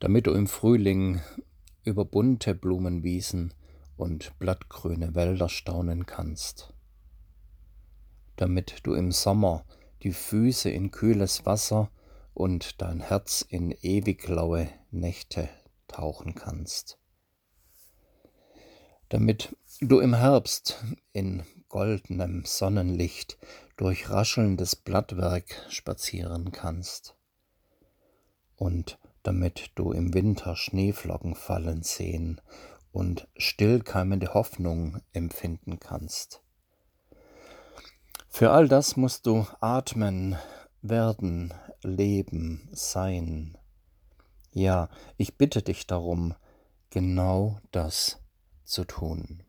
damit du im Frühling über bunte Blumenwiesen und blattgrüne Wälder staunen kannst, damit du im Sommer die Füße in kühles Wasser und dein Herz in ewig laue Nächte tauchen kannst, damit du im Herbst in goldenem Sonnenlicht durch raschelndes Blattwerk spazieren kannst. Und damit du im Winter Schneeflocken fallen sehen und stillkeimende Hoffnung empfinden kannst. Für all das musst du atmen, werden, leben, sein. Ja, ich bitte dich darum, genau das zu tun.